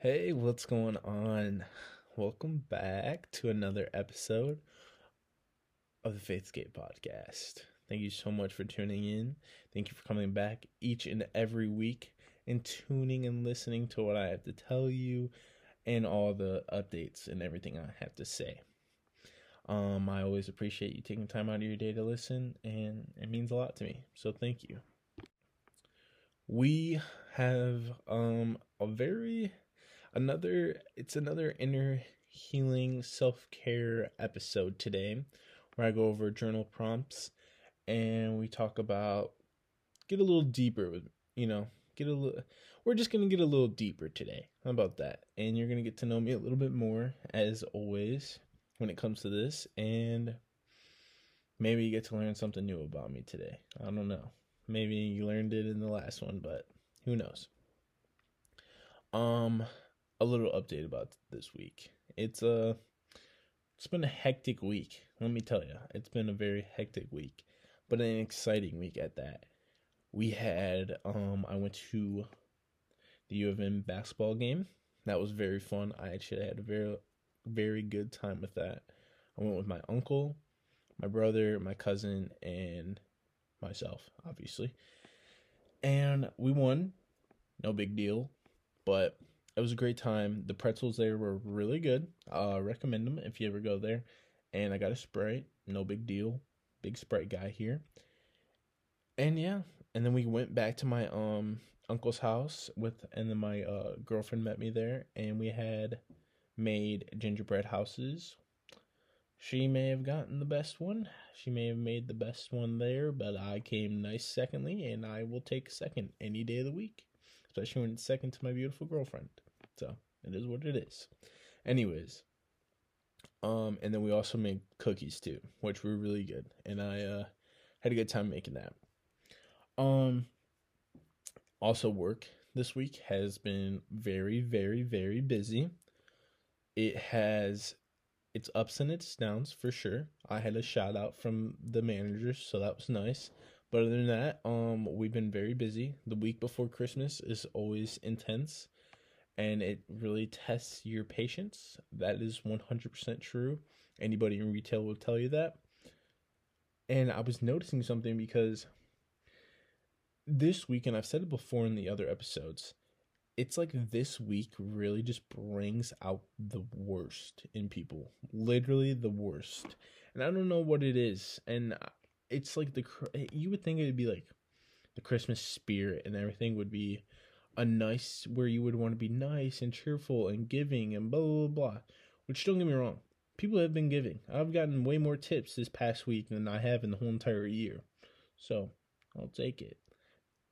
Hey, what's going on? Welcome back to another episode of the Faithscape podcast. Thank you so much for tuning in. Thank you for coming back each and every week and tuning and listening to what I have to tell you and all the updates and everything I have to say. Um, I always appreciate you taking time out of your day to listen, and it means a lot to me. So thank you. We have um a very another it's another inner healing self-care episode today where I go over journal prompts and we talk about get a little deeper with you know get a little we're just gonna get a little deeper today. How about that? And you're gonna get to know me a little bit more as always when it comes to this and maybe you get to learn something new about me today. I don't know. Maybe you learned it in the last one but who knows? Um a little update about this week it's a uh, it's been a hectic week let me tell you it's been a very hectic week but an exciting week at that we had um i went to the u of m basketball game that was very fun i actually had a very very good time with that. I went with my uncle, my brother, my cousin, and myself, obviously. And we won. No big deal. But it was a great time. The pretzels there were really good. Uh recommend them if you ever go there. And I got a Sprite. No big deal. Big Sprite guy here. And yeah, and then we went back to my um uncle's house with and then my uh girlfriend met me there and we had made gingerbread houses. She may have gotten the best one. She may have made the best one there, but I came nice secondly, and I will take second any day of the week, especially when it's second to my beautiful girlfriend. So it is what it is. Anyways, um, and then we also made cookies too, which were really good, and I uh had a good time making that. Um, also work this week has been very, very, very busy it has its ups and its downs for sure. I had a shout out from the managers, so that was nice. But other than that, um, we've been very busy. The week before Christmas is always intense, and it really tests your patience. That is one hundred percent true. Anybody in retail will tell you that. And I was noticing something because this week, and I've said it before in the other episodes, it's like this week really just brings out the worst in people literally the worst and i don't know what it is and it's like the you would think it would be like the christmas spirit and everything would be a nice where you would want to be nice and cheerful and giving and blah blah blah which don't get me wrong people have been giving i've gotten way more tips this past week than i have in the whole entire year so i'll take it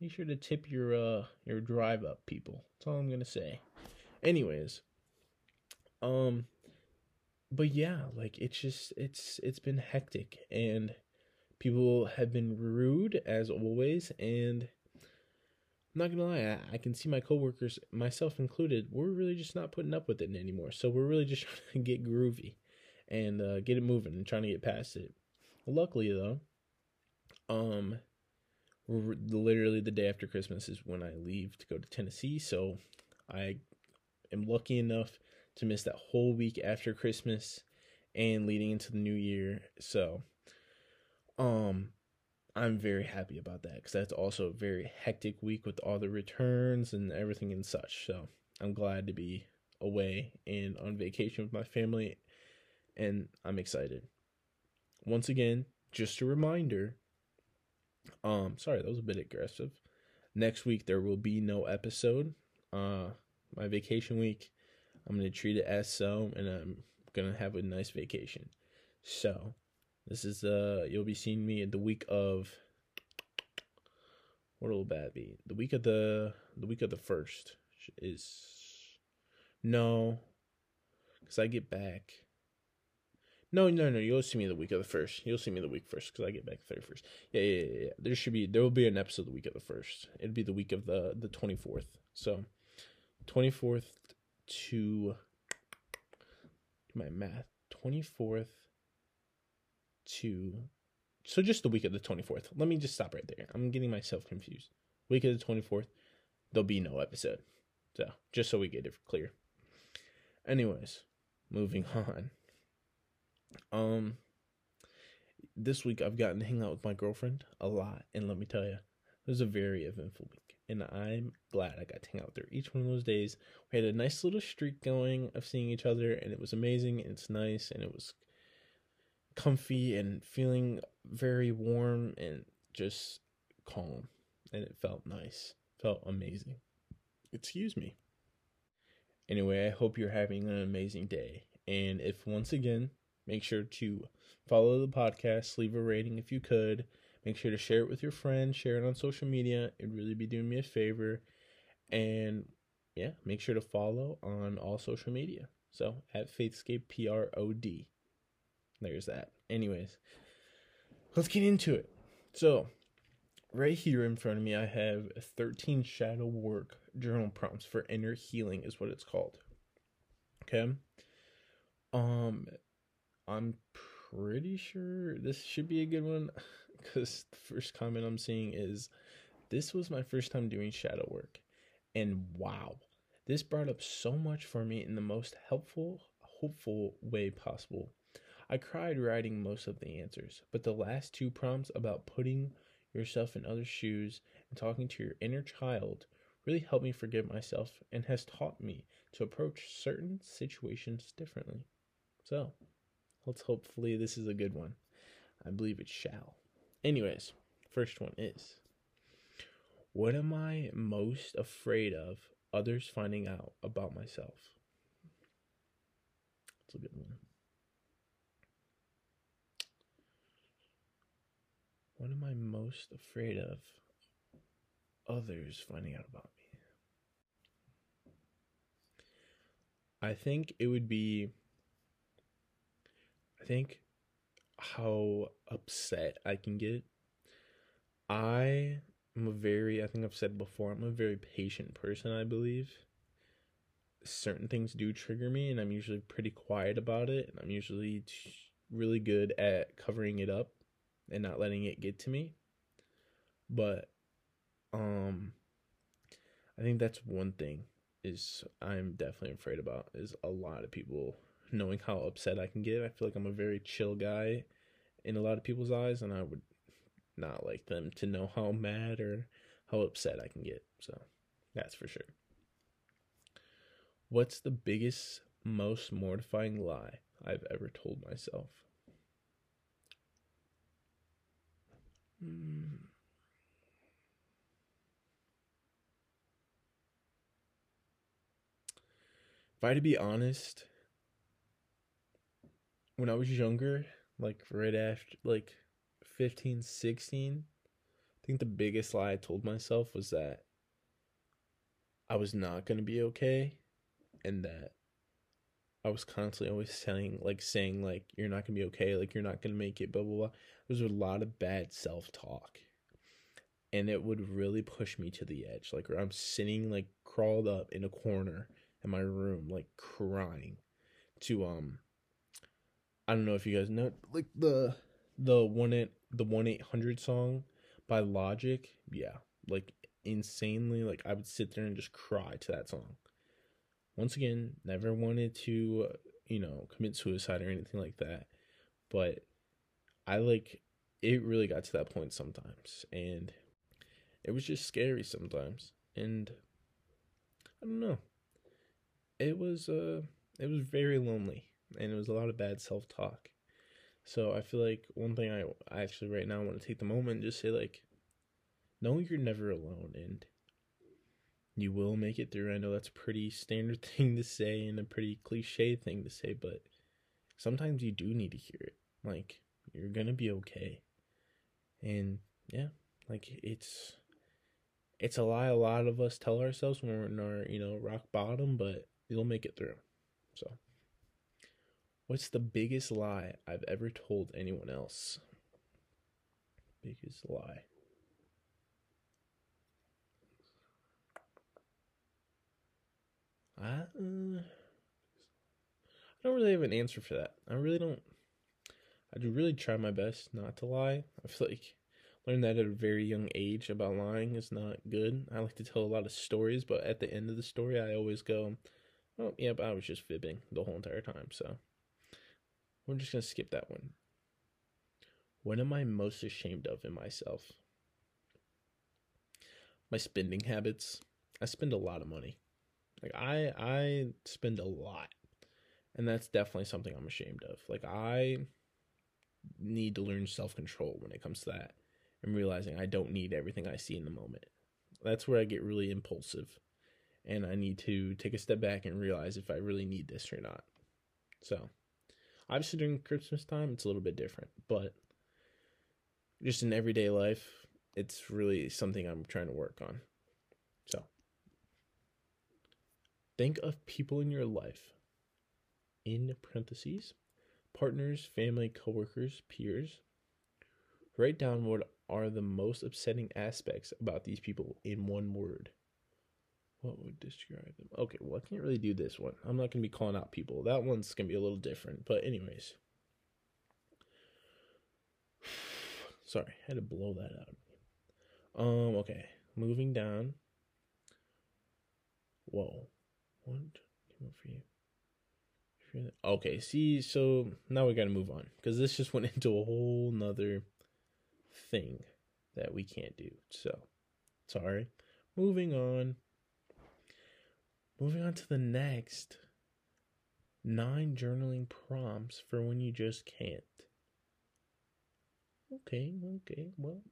be sure to tip your uh your drive up people. That's all I'm gonna say. Anyways, um, but yeah, like it's just it's it's been hectic and people have been rude as always and I'm not gonna lie, I, I can see my coworkers, myself included, we're really just not putting up with it anymore. So we're really just trying to get groovy and uh, get it moving and trying to get past it. Luckily though, um, literally the day after Christmas is when I leave to go to Tennessee. So I am lucky enough to miss that whole week after Christmas and leading into the new year. So um I'm very happy about that because that's also a very hectic week with all the returns and everything and such. So I'm glad to be away and on vacation with my family and I'm excited. Once again, just a reminder um, sorry, that was a bit aggressive. Next week there will be no episode. Uh, my vacation week, I'm gonna treat it as so, and I'm gonna have a nice vacation. So, this is uh, you'll be seeing me the week of. What will that be? The week of the the week of the first is no, because I get back. No, no, no. You'll see me the week of the first. You'll see me the week first because I get back thirty first. Yeah, yeah, yeah, yeah. There should be there will be an episode the week of the first. It'd be the week of the the twenty fourth. So, twenty fourth to my math. Twenty fourth to so just the week of the twenty fourth. Let me just stop right there. I'm getting myself confused. Week of the twenty fourth, there'll be no episode. So, just so we get it clear. Anyways, moving on. Um this week I've gotten to hang out with my girlfriend a lot, and let me tell you, it was a very eventful week, and I'm glad I got to hang out with her each one of those days. We had a nice little streak going of seeing each other, and it was amazing. And it's nice, and it was comfy and feeling very warm and just calm, and it felt nice, felt amazing. Excuse me. Anyway, I hope you're having an amazing day. And if once again, make sure to follow the podcast, leave a rating if you could. Make sure to share it with your friends, share it on social media. It'd really be doing me a favor. And yeah, make sure to follow on all social media. So at Faithscape P R O D. There's that. Anyways, let's get into it. So, right here in front of me, I have 13 shadow work journal prompts for inner healing, is what it's called. Okay. Um, I'm pretty sure this should be a good one because the first comment I'm seeing is this was my first time doing shadow work. And wow, this brought up so much for me in the most helpful, hopeful way possible. I cried writing most of the answers, but the last two prompts about putting yourself in other shoes and talking to your inner child really helped me forgive myself and has taught me to approach certain situations differently. So, let's hopefully this is a good one. I believe it shall. Anyways, first one is What am I most afraid of others finding out about myself? That's a good one. What am I most afraid of others finding out about me? I think it would be I think how upset I can get. I am a very I think I've said before, I'm a very patient person, I believe. Certain things do trigger me and I'm usually pretty quiet about it and I'm usually really good at covering it up and not letting it get to me. But um I think that's one thing is I'm definitely afraid about is a lot of people knowing how upset I can get. I feel like I'm a very chill guy in a lot of people's eyes and I would not like them to know how mad or how upset I can get. So, that's for sure. What's the biggest most mortifying lie I've ever told myself? If I had to be honest, when I was younger, like right after, like 15, 16, I think the biggest lie I told myself was that I was not going to be okay and that I was constantly always saying, like, saying, like, you're not to be okay, like, you're not to make it, blah, blah, blah. There was a lot of bad self talk. And it would really push me to the edge. Like, I'm sitting, like, crawled up in a corner in my room, like, crying to, um, I don't know if you guys know, like, the, the one, eight, the 1 800 song by Logic. Yeah. Like, insanely, like, I would sit there and just cry to that song once again, never wanted to, you know, commit suicide or anything like that. But I like it really got to that point sometimes and it was just scary sometimes. And I don't know. It was uh it was very lonely and it was a lot of bad self-talk. So I feel like one thing I, I actually right now want to take the moment and just say like know you're never alone and you will make it through. I know that's a pretty standard thing to say and a pretty cliche thing to say, but sometimes you do need to hear it. Like, you're gonna be okay. And yeah, like it's it's a lie a lot of us tell ourselves when we're in our, you know, rock bottom, but you'll make it through. So what's the biggest lie I've ever told anyone else? Biggest lie. I, uh, I don't really have an answer for that. I really don't. I do really try my best not to lie. I feel like Learned that at a very young age about lying is not good. I like to tell a lot of stories, but at the end of the story, I always go, "Oh, yeah, but I was just fibbing the whole entire time." So we're just gonna skip that one. What am I most ashamed of in myself? My spending habits. I spend a lot of money. Like I I spend a lot. And that's definitely something I'm ashamed of. Like I need to learn self-control when it comes to that and realizing I don't need everything I see in the moment. That's where I get really impulsive. And I need to take a step back and realize if I really need this or not. So, obviously during Christmas time it's a little bit different, but just in everyday life, it's really something I'm trying to work on. So, think of people in your life, in parentheses, partners, family, coworkers, peers. Write down what are the most upsetting aspects about these people in one word. What would describe them? Okay, well, I can't really do this one. I'm not going to be calling out people. That one's going to be a little different. But, anyways. Sorry, I had to blow that out. Um, okay. Moving down. Whoa. Up for you? Okay, see, so now we gotta move on. Because this just went into a whole nother thing that we can't do. So sorry. Moving on. Moving on to the next. Nine journaling prompts for when you just can't. Okay, okay, well.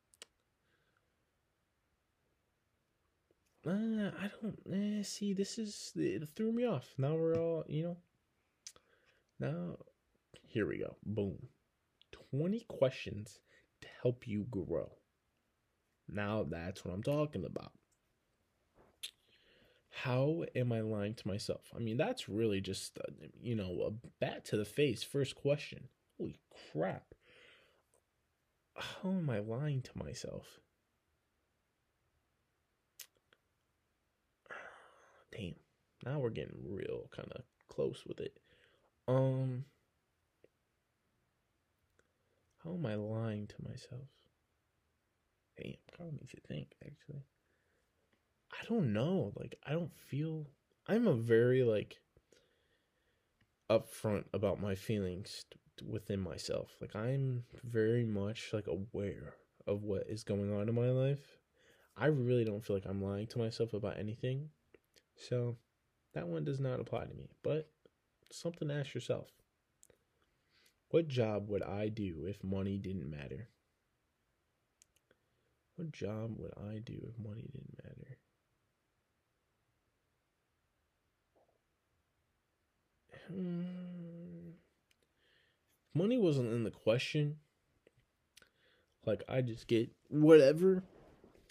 Uh, I don't eh, see. This is it threw me off. Now we're all you know. Now, here we go. Boom. Twenty questions to help you grow. Now that's what I'm talking about. How am I lying to myself? I mean, that's really just, uh, you know, a bat to the face. First question. Holy crap how am I lying to myself? Damn. Now we're getting real kind of close with it. Um How am I lying to myself? Damn, of makes you think actually. I don't know. Like I don't feel I'm a very like upfront about my feelings within myself. Like I'm very much like aware of what is going on in my life. I really don't feel like I'm lying to myself about anything. So that one does not apply to me. But something to ask yourself. What job would I do if money didn't matter? What job would I do if money didn't matter? Hmm money wasn't in the question, like I just get whatever.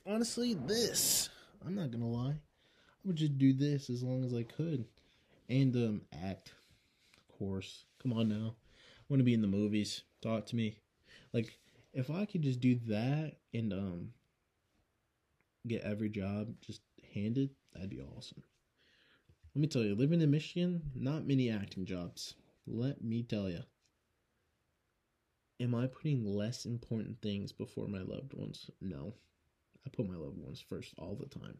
Honestly, this I'm not gonna lie, I would just do this as long as I could, and um act, Come on now, I want to be in the movies. Talk to me, like if I could just do that and um get every job just handed, that'd be awesome. Let me tell you, living in Michigan, not many acting jobs. Let me tell you am I putting less important things before my loved ones? No. I put my loved ones first all the time.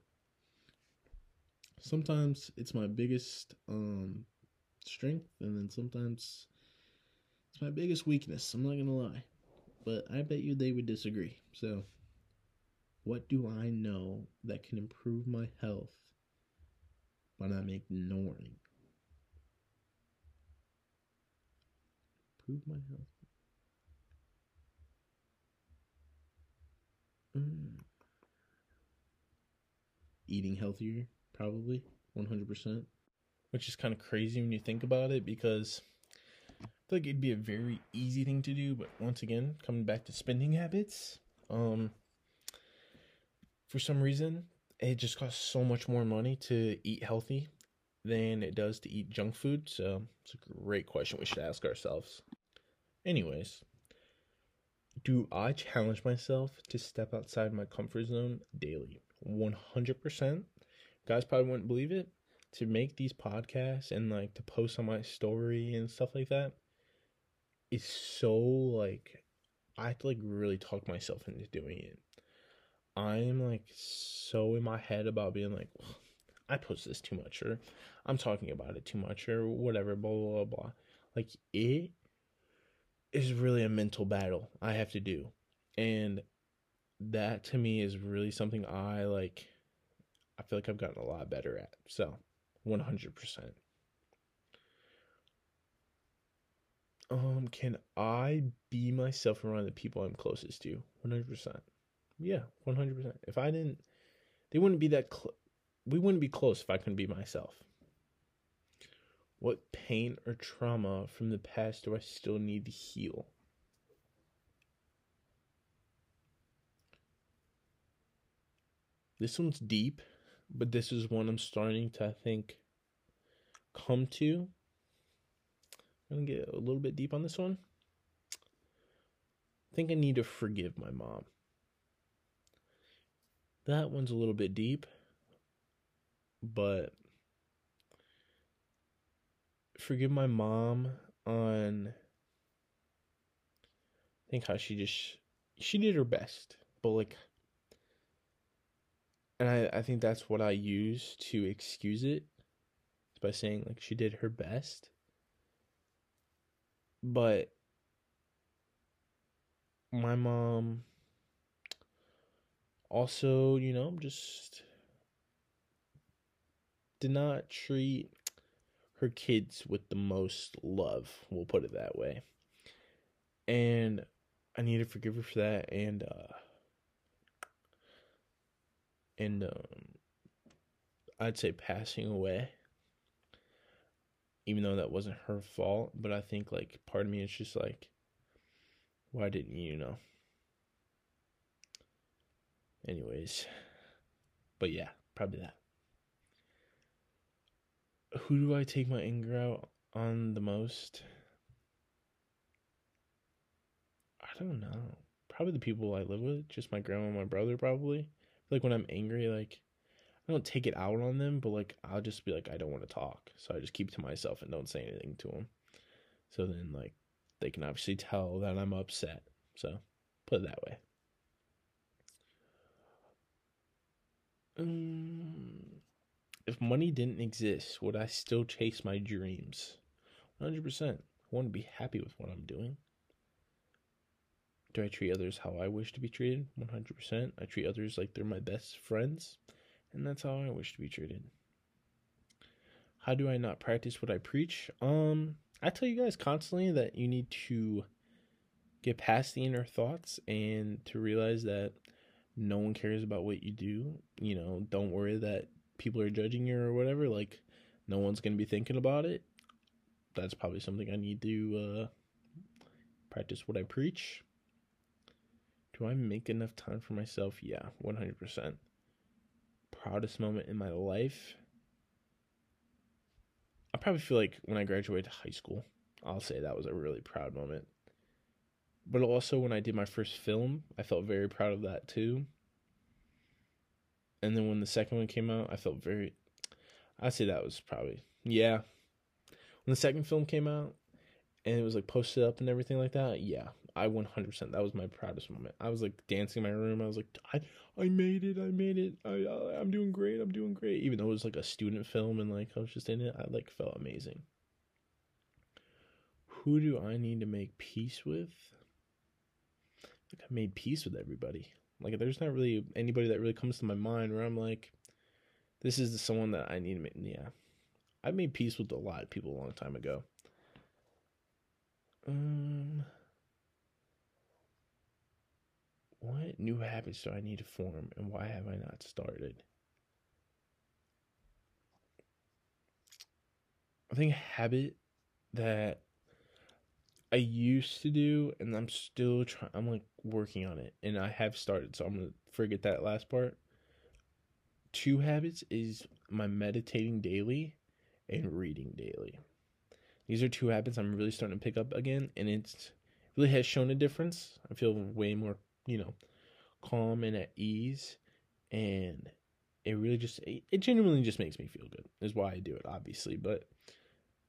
Sometimes it's my biggest um strength and then sometimes it's my biggest weakness. I'm not going to lie. But I bet you they would disagree. So, what do I know that can improve my health but I'm ignoring? Improve my health Mm. Eating healthier, probably 100%. Which is kind of crazy when you think about it because I feel like it'd be a very easy thing to do. But once again, coming back to spending habits, um, for some reason, it just costs so much more money to eat healthy than it does to eat junk food. So it's a great question we should ask ourselves. Anyways, do I challenge myself to step outside my comfort zone daily? 100%. Guys probably wouldn't believe it. To make these podcasts and like to post on my story and stuff like that is so like I have to like really talk myself into doing it. I'm like so in my head about being like, I post this too much, or I'm talking about it too much, or whatever, blah, blah, blah, blah. Like, it is really a mental battle I have to do. And that to me is really something I like, I feel like I've gotten a lot better at. So, 100%. Um, can I be myself around the people I'm closest to? 100%. Yeah, 100%. If I didn't, they wouldn't be that close we wouldn't be close if I couldn't be myself. What pain or trauma from the past do I still need to heal? This one's deep, but this is one I'm starting to, I think, come to. I'm to get a little bit deep on this one. I think I need to forgive my mom. That one's a little bit deep but forgive my mom on I think how she just she did her best, but like and I, I think that's what I use to excuse it by saying like she did her best. But my mom also, you know, just did not treat her kids with the most love, we'll put it that way. And I need to forgive her for that and uh and um I'd say passing away. Even though that wasn't her fault, but I think like part of me is just like why didn't you know? Anyways. But yeah, probably that who do I take my anger out on the most? I don't know. Probably the people I live with, just my grandma and my brother probably. Like when I'm angry, like I don't take it out on them, but like I'll just be like I don't want to talk. So I just keep to myself and don't say anything to them. So then like they can obviously tell that I'm upset. So put it that way. Um if money didn't exist, would I still chase my dreams? 100%. I want to be happy with what I'm doing. Do I treat others how I wish to be treated? 100%. I treat others like they're my best friends, and that's how I wish to be treated. How do I not practice what I preach? Um, I tell you guys constantly that you need to get past the inner thoughts and to realize that no one cares about what you do. You know, don't worry that people are judging you or whatever, like no one's gonna be thinking about it. That's probably something I need to uh, practice what I preach. Do I make enough time for myself? Yeah, 100%. Proudest moment in my life? I probably feel like when I graduated high school, I'll say that was a really proud moment. But also when I did my first film, I felt very proud of that too and then when the second one came out, I felt very. I'd say that was probably yeah. When the second film came out, and it was like posted up and everything like that, yeah, I 100%. That was my proudest moment. I was like dancing in my room. I was like, I, I made it. I made it. I, I, I'm doing great. I'm doing great. Even though it was like a student film and like I was just in it, I like felt amazing. Who do I need to make peace with? Like I made peace with everybody. Like there's not really anybody that really comes to my mind where I'm like, this is someone that I need to make. Yeah, I made peace with a lot of people a long time ago. Um, what new habits do I need to form, and why have I not started? I think a habit that I used to do, and I'm still trying. I'm like working on it, and I have started. So I'm gonna forget that last part. Two habits is my meditating daily and reading daily. These are two habits I'm really starting to pick up again, and it's really has shown a difference. I feel way more, you know, calm and at ease, and it really just it genuinely just makes me feel good. Is why I do it, obviously, but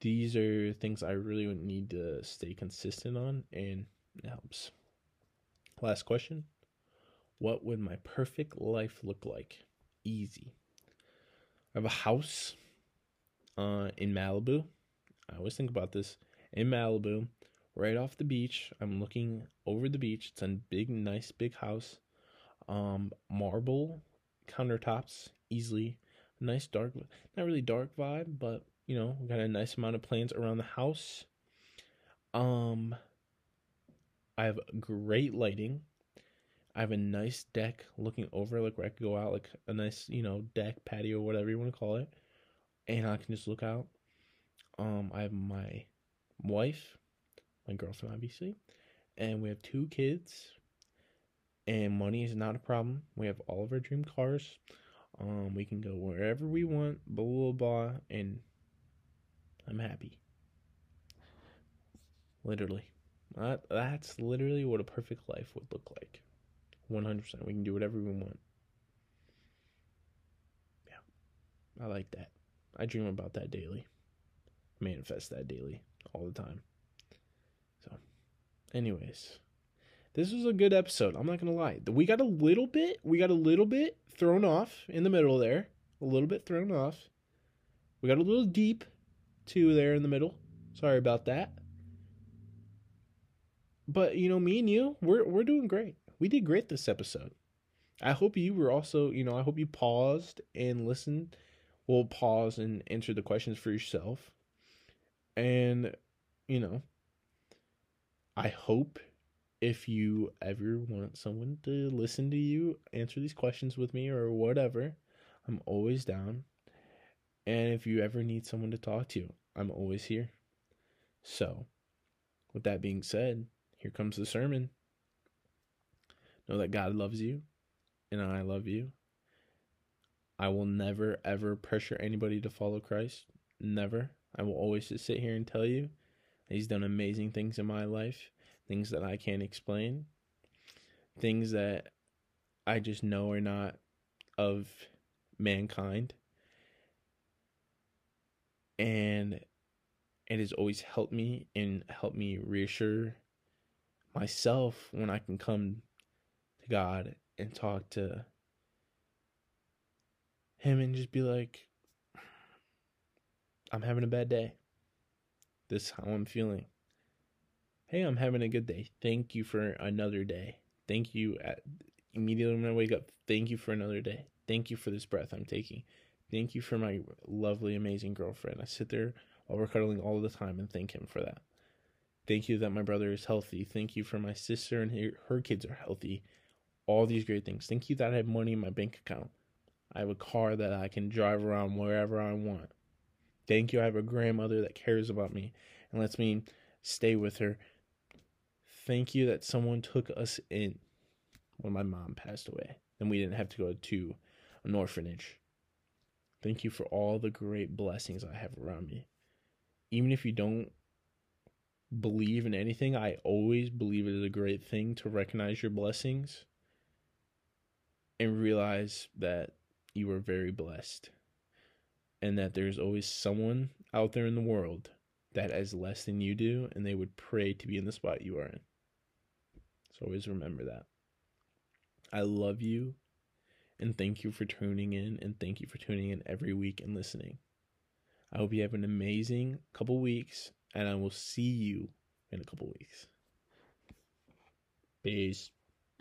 these are things I really need to stay consistent on, and it helps. Last question. What would my perfect life look like? Easy. I have a house uh, in Malibu. I always think about this. In Malibu, right off the beach. I'm looking over the beach. It's a big, nice, big house. Um, marble countertops, easily. Nice dark, not really dark vibe, but you know, got a nice amount of plants around the house. Um, I have great lighting. I have a nice deck looking over, like where I could go out, like a nice, you know, deck, patio, whatever you want to call it, and I can just look out. Um, I have my wife, my girlfriend, obviously, and we have two kids. And money is not a problem. We have all of our dream cars. Um, we can go wherever we want, blah blah blah, and I'm happy. Literally. That, that's literally what a perfect life would look like. 100%. We can do whatever we want. Yeah. I like that. I dream about that daily. Manifest that daily all the time. Anyways, this was a good episode. I'm not to lie. We got a little bit, we got a little bit thrown off in the middle there. A little bit thrown off. We got a little deep too there in the middle. Sorry about that. But you know, me and you, we're we're doing great. We did great this episode. I hope you were also, you know, I hope you paused and listened. We'll pause and answer the questions for yourself. And, you know, I hope if you ever want someone to listen to you answer these questions with me or whatever, I'm always down. And if you ever need someone to talk to, I'm always here. So, with that being said, here comes the sermon. Know that God loves you and I love you. I will never ever pressure anybody to follow Christ. Never. I will always just sit here and tell you He's done amazing things in my life, things that I can't explain, things that I just know are not of mankind. And it has always helped me and helped me reassure myself when I can come to God and talk to Him and just be like, I'm having a bad day. This is how I'm feeling. Hey, I'm having a good day. Thank you for another day. Thank you at immediately when I wake up. Thank you for another day. Thank you for this breath I'm taking. Thank you for my lovely, amazing girlfriend. I sit there while we're cuddling all the time and thank him for that. Thank you that my brother is healthy. Thank you for my sister and her, her kids are healthy. All these great things. Thank you that I have money in my bank account. I have a car that I can drive around wherever I want. Thank you. I have a grandmother that cares about me and lets me stay with her. Thank you that someone took us in when my mom passed away and we didn't have to go to an orphanage. Thank you for all the great blessings I have around me. Even if you don't believe in anything, I always believe it is a great thing to recognize your blessings and realize that you are very blessed and that there's always someone out there in the world that has less than you do and they would pray to be in the spot you are in. So always remember that. I love you and thank you for tuning in and thank you for tuning in every week and listening. I hope you have an amazing couple weeks and I will see you in a couple weeks. Peace.